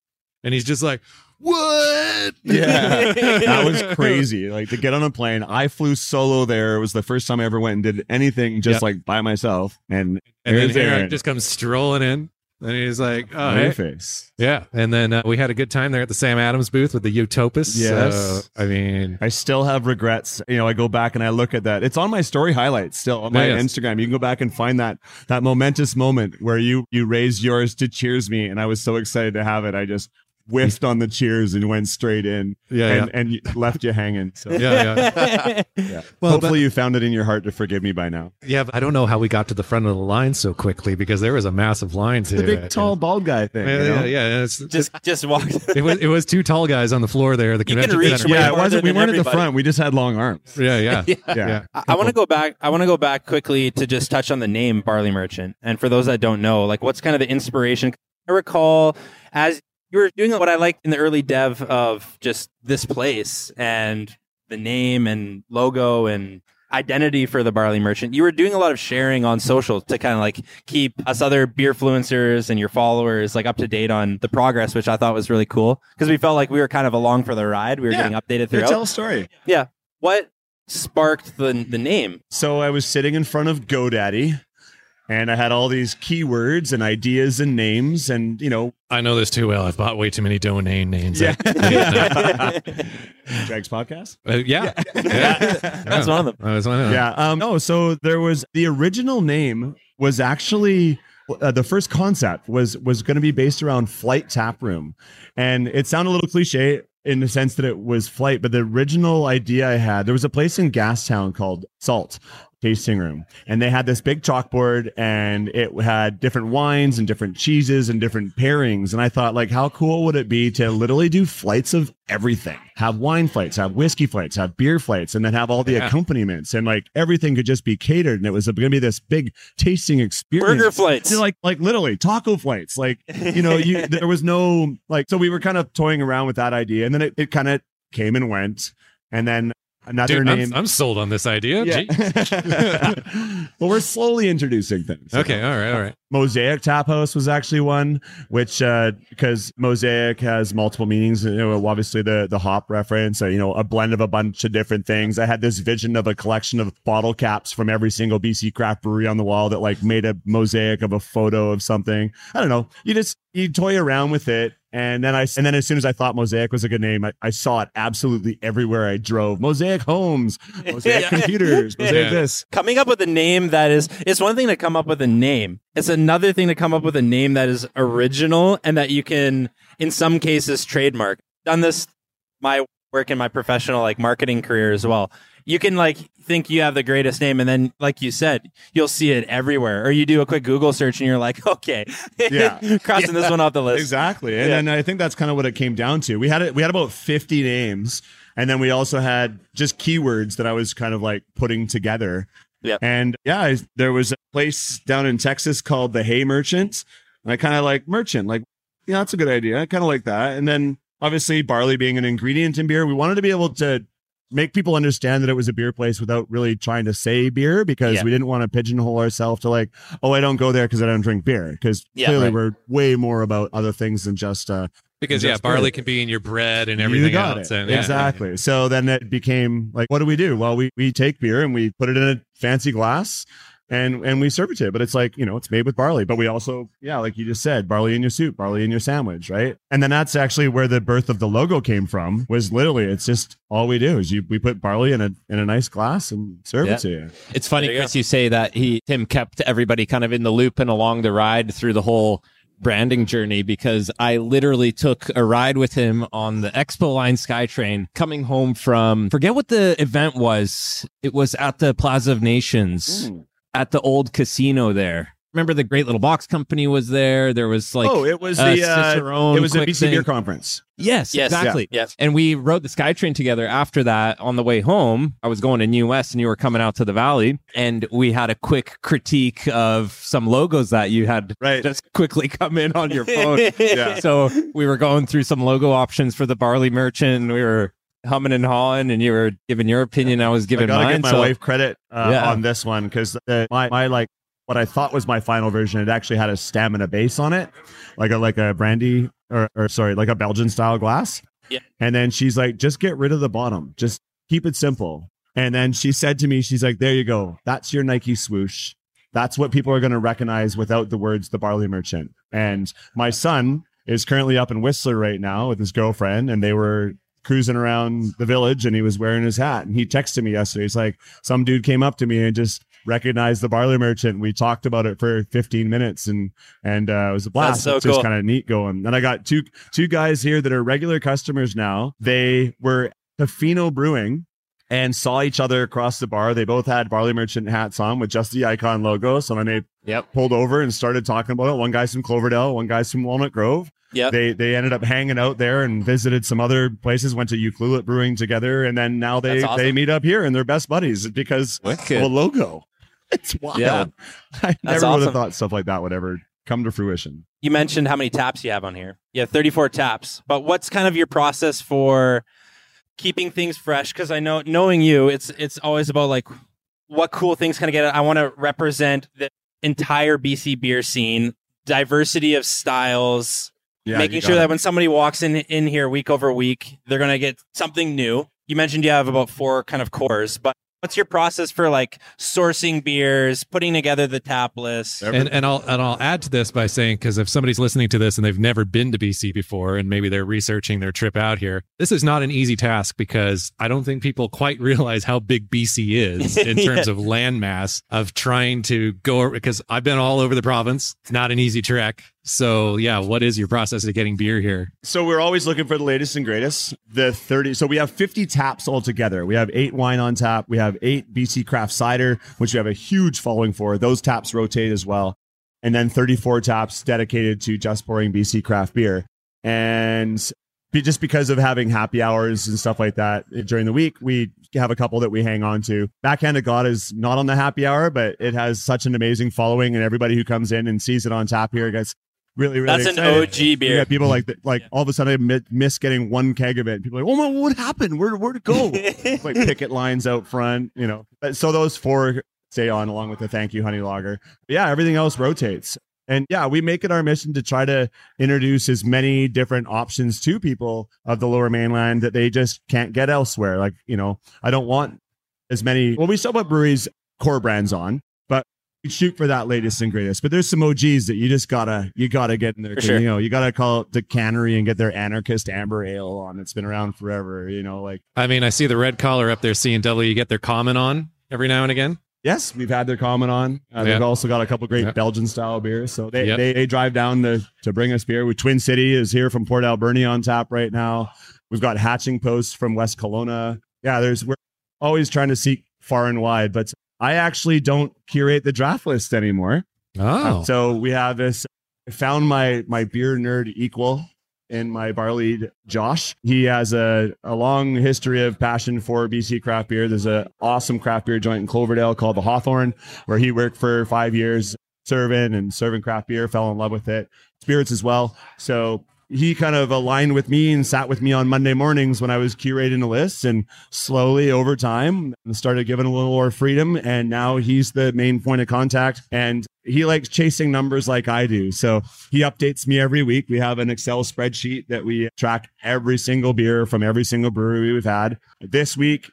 And he's just like, what? Yeah, that was crazy. Like to get on a plane, I flew solo there. It was the first time I ever went and did anything just Yep. like by myself. And And then Aaron Aaron. just comes strolling in and he's like, oh, hey. face. Yeah. And then uh, we had a good time there at the Sam Adams booth with the Utopias. Yes. So, I mean, I still have regrets. You know, I go back and I look at that. It's on my story highlights still on my yes. Instagram. You can go back and find that that momentous moment where you you raised yours to cheers me, and I was so excited to have it. I just whiffed on the cheers and went straight in, yeah, and and left you hanging. So yeah. Yeah, yeah. yeah. Well, hopefully you found it in your heart to forgive me by now. Yeah, but I don't know how we got to the front of the line so quickly because there was a massive line to The big it. tall bald guy thing. Yeah, you know? yeah, yeah. It's, just just walk. it was it was two tall guys on the floor there. The You can convention reach center. Yeah, it wasn't. We weren't at the front. We just had long arms. Yeah, yeah, Yeah. Yeah. yeah. I, I want to go back. I want to go back quickly to just touch on the name Barley Merchant. And for those that don't know, like what's kind of the inspiration? I recall as you were doing what I liked in the early dev of just this place and the name and logo and identity for the Barley Merchant. You were doing a lot of sharing on social to kind of like keep us other beer fluencers and your followers like up to date on the progress, which I thought was really cool because we felt like we were kind of along for the ride. We were Yeah. getting updated Yeah, throughout. tell a story. Yeah what sparked the the name? So I was sitting in front of GoDaddy and I had all these keywords and ideas and names and, you know, I know this too well. I've bought way too many domain names. Yeah. I- Drags podcast. Uh, yeah, yeah. That's one of them. I was one of them. Yeah. Um, no, so there was the original name was actually uh, the first concept was was going to be based around Flight Tap Room, and it sounded a little cliche in the sense that it was flight, but the original idea I had there was a place in Gastown called Salt tasting room. And they had this big chalkboard and it had different wines and different cheeses and different pairings. And i thought like how cool would it be to literally do flights of everything? Have wine flights have whiskey flights have beer flights and then have all the Yeah. accompaniments. And like everything could just be catered and it was going to be this big tasting experience. Burger flights. like like literally taco flights. Like you know you there was no like so we were kind of toying around with that idea and then it, it kind of came and went. And then another Dude, name I'm, I'm sold on this idea. yeah. Jeez. well, we're slowly introducing things. Okay, all right, all right. Mosaic Tap House was actually one, which uh, because Mosaic has multiple meanings. You know, obviously the the hop reference. Uh, you know, a blend of a bunch of different things. I had this vision of a collection of bottle caps from every single BC craft brewery on the wall that like made a mosaic of a photo of something. I don't know. You just you toy around with it. And then I, and then as soon as I thought Mosaic was a good name, I, I saw it absolutely everywhere I drove. Mosaic Homes, Mosaic Yeah. Computers, Mosaic Yeah. this. coming up with a name that is it's one thing to come up with a name it's another thing to come up with a name that is original and that you can in some cases trademark done this my work in my professional like marketing career as well you can like think you have the greatest name and then like you said you'll see it everywhere or you do a quick google search and you're like okay Yeah. crossing this one off the list Exactly. And Yeah. then I think that's kind of what it came down to. We had it we had about 50 names and then we also had just keywords that I was kind of like putting together. Yep. And yeah, I, there was a place down in Texas called the Hay Merchant. And I kind of like merchant, like, yeah, that's a good idea. I kind of like that. And then obviously barley being an ingredient in beer, we wanted to be able to make people understand that it was a beer place without really trying to say beer because Yeah. we didn't want to pigeonhole ourselves to like, oh, I don't go there because I don't drink beer. Because Yeah, clearly right. we're way more about other things than just uh, Because yeah, barley good. can be in your bread and everything you got else. It. And, yeah. exactly. So then it became like, what do we do? Well, we we take beer and we put it in a fancy glass and and we serve it to you. But it's like, you know, it's made with barley. But we also, yeah, like you just said, barley in your soup, barley in your sandwich, right? And then that's actually where the birth of the logo came from, was literally it's just all we do is you we put barley in a in a nice glass and serve Yeah. it to you. It's funny, There you Chris, you say that he Tim kept everybody kind of in the loop and along the ride through the whole branding journey because I literally took a ride with him on the Expo Line SkyTrain coming home from forget what the event was. It was at the Plaza of Nations mm. At the old casino there. Remember the Great Little Box Company was there. There was like oh, it was uh, the uh, Cicerone it was a BC thing. beer conference. Yes, Yes. exactly. Yes. And we rode the SkyTrain together after that on the way home. I was going to New West and you were coming out to the Valley. And we had a quick critique of some logos that you had Right. just quickly come in on your phone. Yeah. so we were going through some logo options for the Barley Merchant. And we were humming and hawing and you were giving your opinion. I was I giving gotta mine. give my so wife credit uh, Yeah. on this one because my my like what I thought was my final version. It actually had a stamina base on it, like a like a brandy or, or sorry, like a Belgian style glass. Yeah. And then she's like, just get rid of the bottom, just keep it simple. And then she said to me, she's like, there you go, that's your Nike swoosh. That's what people are going to recognize without the words "the barley merchant." And my son is currently up in Whistler right now with his girlfriend, and they were cruising around the village and he was wearing his hat. And he texted me yesterday. He's like some dude came up to me and just recognized the barley merchant. We talked about it for 15 minutes and and uh, it was a blast. So it's just kind of neat going. And i got two two guys here that are regular customers now. They were Tofino brewing and saw each other across the bar they both had barley merchant hats on with just the icon logo so when they Yep. pulled over and started talking about it one guy's from cloverdale one guy's from walnut grove Yep. they they ended up hanging out there and visited some other places. Went to Euclid Brewing together, and then now they awesome. they meet up here and they're best buddies because Wicked. of a logo. It's wild. Yeah. I never would have thought stuff like that would ever come to fruition. You mentioned how many taps you have on here. You have 34 taps, but what's kind of your process for keeping things fresh? Because I know, knowing you, it's it's always about like what cool things can I get. I want to represent the entire BC beer scene, diversity of styles, Yeah, making sure got that when somebody walks in in here week over week, they're gonna get something new. You mentioned you have about four kind of cores, but what's your process for like sourcing beers, putting together the tap list? And and I'll and I'll add to this by saying because if somebody's listening to this and they've never been to BC before and maybe they're researching their trip out here, this is not an easy task because I don't think people quite realize how big BC is in terms of landmass of trying to go because I've been all over the province. It's not an easy trek. So yeah, what is your process of getting beer here? So we're always looking for the latest and greatest. The 30 so we have 50 taps altogether. We have 8 wine on tap, we have 8 BC craft cider, which we have a huge following for. Those taps rotate as well. And then 34 taps dedicated to just pouring BC craft beer. And just because of having happy hours and stuff like that during the week, we have a couple that we hang on to. Backhand of God is not on the happy hour, but it has such an amazing following, and everybody who comes in and sees it on tap here gets really, really That's an excited. OG beer. got people like that, like all of a sudden I miss getting one keg of it. People are like, oh my, what happened? Where where'd it go? like picket lines out front, you know. But- So those four stay on along with the thank you honey lager. But yeah, everything else rotates. And yeah, we make it our mission to try to introduce as many different options to people of the lower mainland that they just can't get elsewhere. Like, you know, I don't want as many well, we still put breweries core brands on, shoot for that latest and greatest. But there's some OGs that you just gotta you gotta get in there. Sure. You know, you gotta call it the cannery and get their anarchist amber ale on. It's been around forever, you know, like I mean, I see the red collar up there, C and W. You get their comment on every now and again. Yes, we've had their comment on. Uh, Yeah. They've also got a couple great Yeah. Belgian style beers. So they, Yep. they, they drive down to, to bring us beer. We Twin City is here from Port Alberni on tap right now. We've got Hatching Post from West Kelowna. Yeah, there's we're always trying to seek far and wide, but I actually don't curate the draft list anymore. Oh, So we have this. I found my my beer nerd equal in my bar lead, Josh. He has a, a long history of passion for BC craft beer. There's an awesome craft beer joint in Cloverdale called the Hawthorne, where he worked for five years serving and serving craft beer, fell in love with it. Spirits as well. So he kind of aligned with me and sat with me on Monday mornings when I was curating the list and slowly over time started giving a little more freedom. And now he's the main point of contact and he likes chasing numbers like I do. So he updates me every week. We have an Excel spreadsheet that we track every single beer from every single brewery we've had. This week,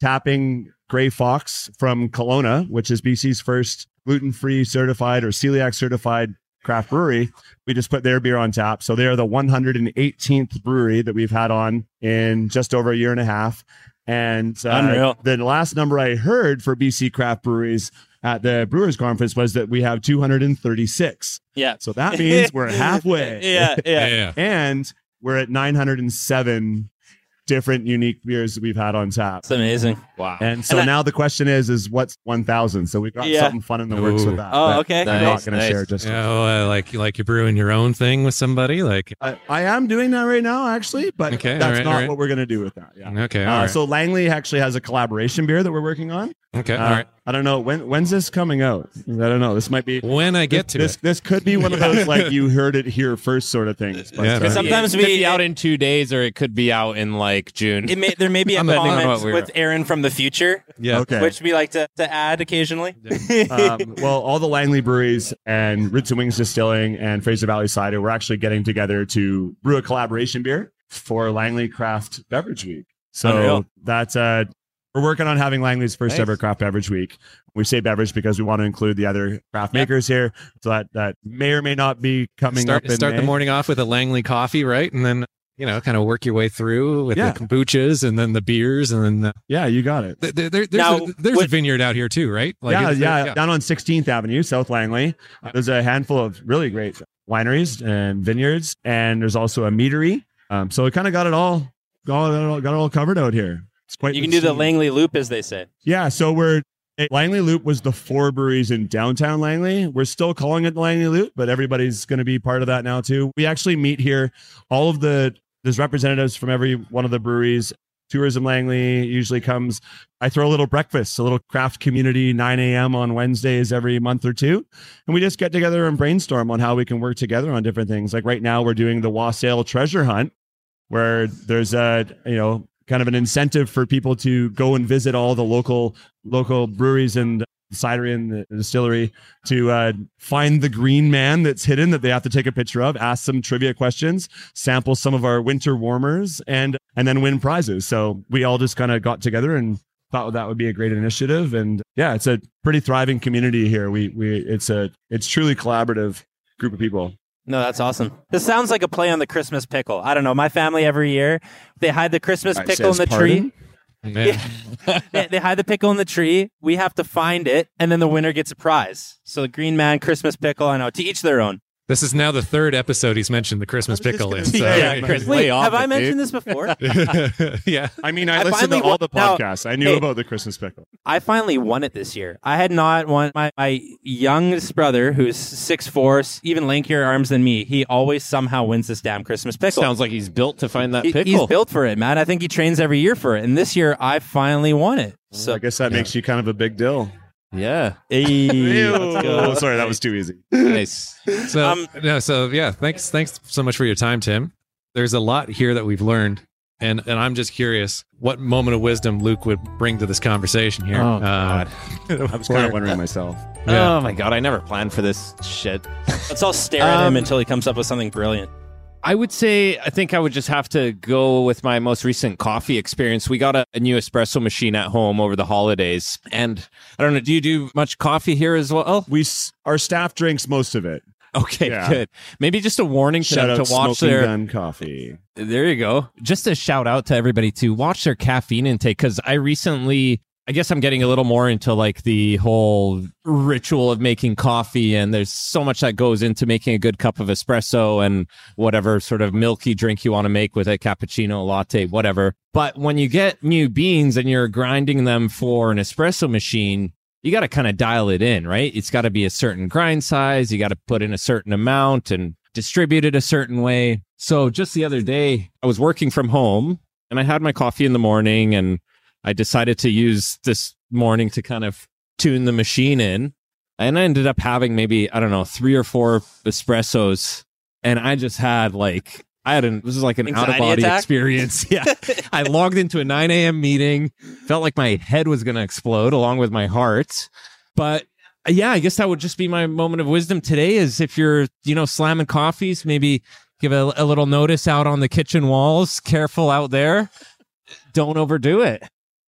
tapping Gray Fox from Kelowna, which is BC's first gluten free certified or celiac certified craft brewery. We just put their beer on tap. So they are the 118th brewery that we've had on in just over a year and a half. And uh, Unreal. the last number I heard for BC craft breweries at the Brewers Conference was that we have 236. Yeah. So that means we're halfway. Yeah, yeah. yeah. and we're at 907 different unique beers that we've had on tap. It's amazing. Wow. And so And I- now the question is, is what's 1000? So we've got Yeah. something fun in the works with that. Oh, that okay. I'm not Nice, going to nice. share just You know, uh, like like you're brewing your own thing with somebody. Like I, I am doing that right now, actually, but Okay, that's all right, not all right. what we're going to do with that. Yeah. okay, Uh, all right, So Langley actually has a collaboration beer that we're working on. Okay, Uh, all right. I don't know when when's this coming out. I don't know. This might be When I get to this. it, This could be one of those like you heard it here first sort of things. But, Yeah, uh, man. Sometimes it could we- be out in two days, or it could be out in like June. It may, there may be a I'm not- comment we with Aaron from the future, yeah, okay. which we like to, to add occasionally. um, well, all the Langley breweries and Roots and Wings Distilling and Fraser Valley Cider, we're actually getting together to brew a collaboration beer for Langley Craft Beverage Week. So Unreal. that's uh, we're working on having Langley's first Nice. ever craft beverage week. We say beverage because we want to include the other craft Yep. makers here, so that that may or may not be coming start up. In start the morning off with a Langley coffee, right? And then you know, kind of work your way through with Yeah. the kombuchas and then the beers, and then the, Yeah, you got it. there, there, there's Now, a, there's a vineyard out here too, right? yeah, it's- yeah, down on 16th Avenue, South Langley. There's a handful of really great wineries and vineyards, and there's also a meadery. Um, so we kind of got it all, got it all, got it all covered out here. It's quite. You can do the. Langley Loop, as they say. Yeah, so we're eh, Langley Loop was the four breweries in downtown Langley. We're still calling it the Langley Loop, but everybody's going to be part of that now too. We actually meet here. All of the there's representatives from every one of the breweries. Tourism Langley usually comes. I throw a little breakfast, a little craft community, 9 a.m. on Wednesdays every month or two. And we just get together and brainstorm on how we can work together on different things. Like right now, we're doing the Wassail Treasure Hunt, where there's a, you know, kind of an incentive for people to go and visit all the local local breweries and cidery and the distillery to uh, find the green man that's hidden that they have to take a picture of, ask some trivia questions, sample some of our winter warmers, and and then win prizes. So we all just kind of got together and thought that would be a great initiative. And yeah, it's a pretty thriving community here. We we it's a it's truly collaborative group of people. No, that's awesome. This sounds like a play on the Christmas pickle. I don't know. My family every year they hide the Christmas I pickle in says the tree. Man. they, they hide the pickle in the tree. We have to find it, and then the winner gets a prize. So the Green Man Christmas pickle. I know to each their own. This is now the third episode he's mentioned the Christmas I was just pickle in. So, Yeah, yeah, Chris, Wait, lay off have I it, mentioned dude. this before? yeah. I mean, I, I listened to finally all the wa- now- podcasts. I knew hey. about the Christmas pickle. I finally won it this year. I had not won. My, my youngest brother, who's six four, even lankier arms than me, he always somehow wins this damn Christmas pickle. Sounds like he's built to find that He- pickle. he's built for it, man. I think he trains every year for it. And this year, I finally won it. So I guess that makes you kind of a big deal. Yeah, Ew. let's. Oh, sorry, that was too easy. nice. So Um, no, so yeah, thanks thanks so much for your time, Tim. There's a lot here that we've learned, and and I'm just curious what moment of wisdom Luke would bring to this conversation here. Oh, Uh, I was kind of wondering myself. Yeah. Oh my god, I never planned for this shit. let's all stare at him Um, until he comes up with something brilliant. I would say I think I would just have to go with my most recent coffee experience. We got a, a new espresso machine at home over the holidays, and I don't know. Do you do much coffee here as well? We our staff drinks most of it. Okay, Yeah. good. Maybe just a warning to Shout them out to watch their. Gun Coffee. There you go. Just a shout out to everybody to watch their caffeine intake because I recently, I guess I'm getting a little more into like the whole ritual of making coffee, and there's so much that goes into making a good cup of espresso and whatever sort of milky drink you want to make with a cappuccino, latte, whatever. But when you get new beans and you're grinding them for an espresso machine, you got to kind of dial it in, right? It's got to be a certain grind size. You got to put in a certain amount and distribute it a certain way. So just the other day, I was working from home and I had my coffee in the morning and I decided to use this morning to kind of tune the machine in. And I ended up having maybe, I don't know, three or four espressos. And I just had like I had an this is like an out of body experience. Yeah, I logged into a 9 a.m. meeting, felt like my head was going to explode along with my heart. But yeah, I guess that would just be my moment of wisdom today. Is if you're you know slamming coffees, maybe give a, a little notice out on the kitchen walls. Careful out there. Don't overdo it.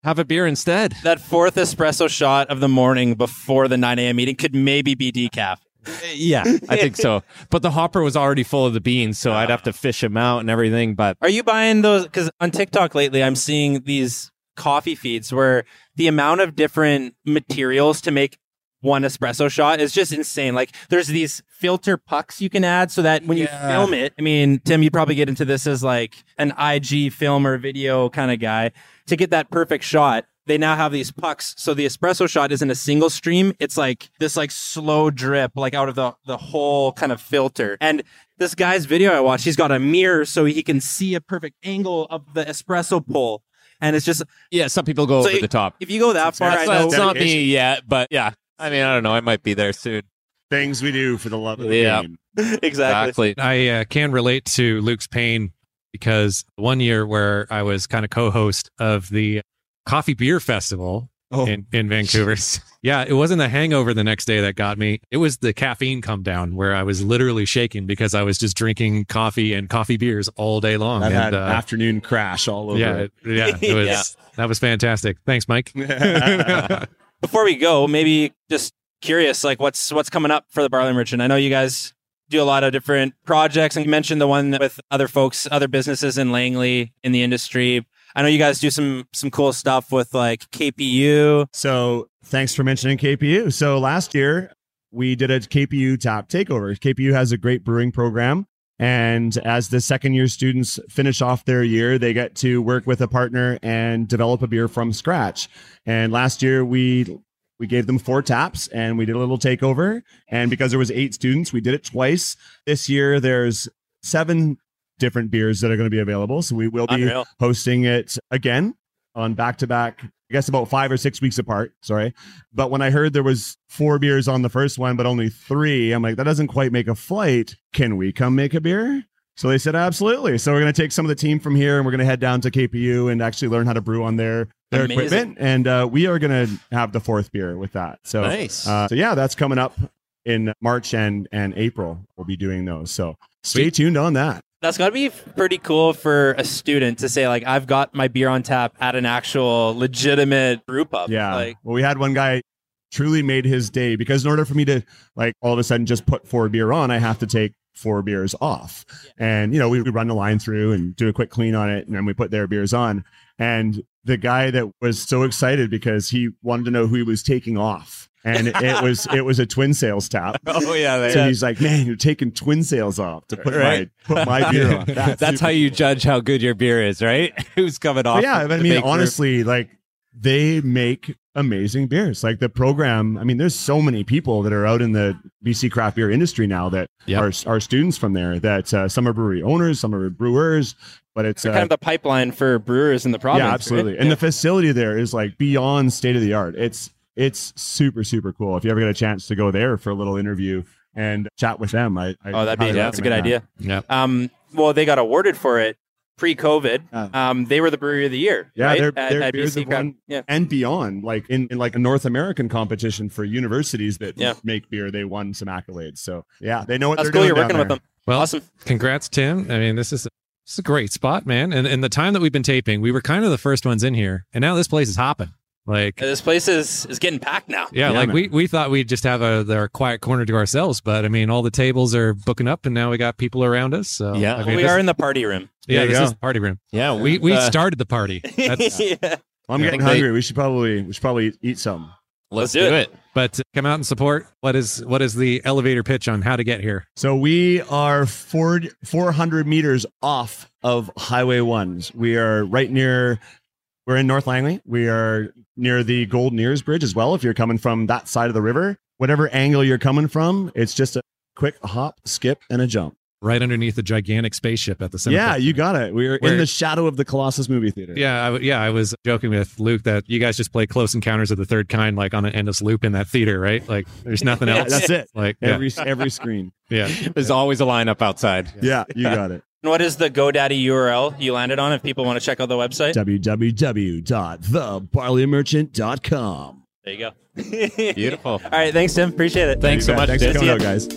Have a beer instead. That fourth espresso shot of the morning before the 9 a.m. meeting could maybe be decaf. Eh, yeah, I think so. But the hopper was already full of the beans, so I'd have to fish him out and everything. But Are you buying those? Because on TikTok lately, I'm seeing these coffee feeds where the amount of different materials to make one espresso shot is just insane. Like there's these filter pucks you can add so that when you film it, I mean, Tim, you probably get into this as like an IG film or video kind of guy to get that perfect shot. They now have these pucks, so the espresso shot isn't a single stream. It's like this like slow drip, like out of the the whole kind of filter. And this guy's video I watched, he's got a mirror so he can see a perfect angle of the espresso pull. And it's just yeah, some people go So over it- the top. if you go that far, I know that's not me yet, but yeah. I mean, I don't know. I might be there soon. Things we do for the love of the Yeah. game. exactly. Exactly. I uh, can relate to Luke's pain because one year where I was kind of co-host of the Coffee Beer Festival Oh. in, in Vancouver. yeah, it wasn't the hangover the next day that got me. It was the caffeine come down where I was literally shaking because I was just drinking coffee and coffee beers all day long. I've had and, uh, afternoon crash all over. yeah, it. it- yeah, it was Yeah. that was fantastic. Thanks, Mike. Before we go, maybe just curious, like what's what's coming up for the Barley Merchant? I know you guys do a lot of different projects, and you mentioned the one with other folks, other businesses in Langley in the industry. I know you guys do some some cool stuff with like KPU. So thanks for mentioning KPU. So last year we did a KPU tap takeover. KPU has a great brewing program. And as the second year students finish off their year, they get to work with a partner and develop a beer from scratch. And last year we we gave them four taps and we did a little takeover. And because there was eight students, we did it twice. This year there's seven different beers that are going to be available. So we will be Unreal. hosting it again on back to back, I guess about five or six weeks apart. Sorry. But when I heard there was four beers on the first one, but only three, I'm like, that doesn't quite make a flight. Can we come make a beer? So they said, absolutely. So we're going to take some of the team from here and we're going to head down to KPU and actually learn how to brew on their, their Amazing. equipment. And uh, we are going to have the fourth beer with that. So, Nice. uh, so yeah, that's coming up in March and, and April. We'll be doing those. So stay tuned on that. That's got to be pretty cool for a student to say like I've got my beer on tap at an actual legitimate brew pub. Yeah. Like well, we had one guy truly made his day because in order for me to like all of a sudden just put four beer on, I have to take four beers off. And you know, we would run the line through and do a quick clean on it, and then we put their beers on. And the guy that was so excited because he wanted to know who he was taking off. And it was it was a Twin Sails tap. Oh yeah, So he's like, Man, you're taking Twin Sails off to put Right. my put my beer on. That's, super how you judge how good your beer is, right? Who's coming off? But yeah, the I mean, big group. honestly, like they make amazing beers. Like the program, I mean, there's so many people that are out in the BC craft beer industry now that Yep. are are students from there. That uh, some are brewery owners, some are brewers, but it's uh, kind of the pipeline for brewers in the province. yeah, right? absolutely. And the facility there is like beyond state of the art. It's it's super super cool. If you ever get a chance to go there for a little interview and chat with them, I, I Oh, that'd be highly that's a good that. idea. Yeah. Um, well, they got awarded for it pre-COVID. Um, they were the brewery of the year. Yeah, right? their- At- their at beers BC have Craft- won Yeah, and beyond like in, in like a north american competition for universities that Yeah. make beer they won some accolades so yeah they know what that's they're cool. doing You're down working with them. Well, awesome. congrats, Tim. I mean, this is this is a great spot, man. And and the time that we've been taping, we were kind of the first ones in here, and now this place is hopping. Like, This place is is getting packed now. yeah, Yeah, like man. we we thought we'd just have a our quiet corner to ourselves, but I mean, all the tables are booking up, and now we got people around us. So Yeah. I mean, we this- are in the party room. yeah, this go. is the party room. yeah, We we uh, started the party, That's- yeah. i'm getting I think they- hungry we should probably we should probably eat some Let's, Let's do do it. but come out and support. What is what is the elevator pitch on how to get here? so we are four, 400 meters off of highway ones we are right near we're in north langley we are near the golden ears bridge as well if you're coming from that side of the river whatever angle you're coming from it's just a quick hop skip and a jump Right underneath the gigantic spaceship at the center. yeah you got it we're Where- in the shadow of the colossus movie theater Yeah, I, w- yeah, I was joking with Luke that you guys just play Close Encounters of the Third Kind like on an endless loop in that theater, right? Like, there's nothing Yeah, else. that's it Like, yeah, every every screen. yeah. There's always a lineup outside. Yeah, you got it. And what is the GoDaddy URL you landed on if people want to check out the website? www.thebarleymerchant.com. There you go. Beautiful. All right, thanks, Tim. Appreciate it. Thanks so much. Thanks for Tim. coming out, guys.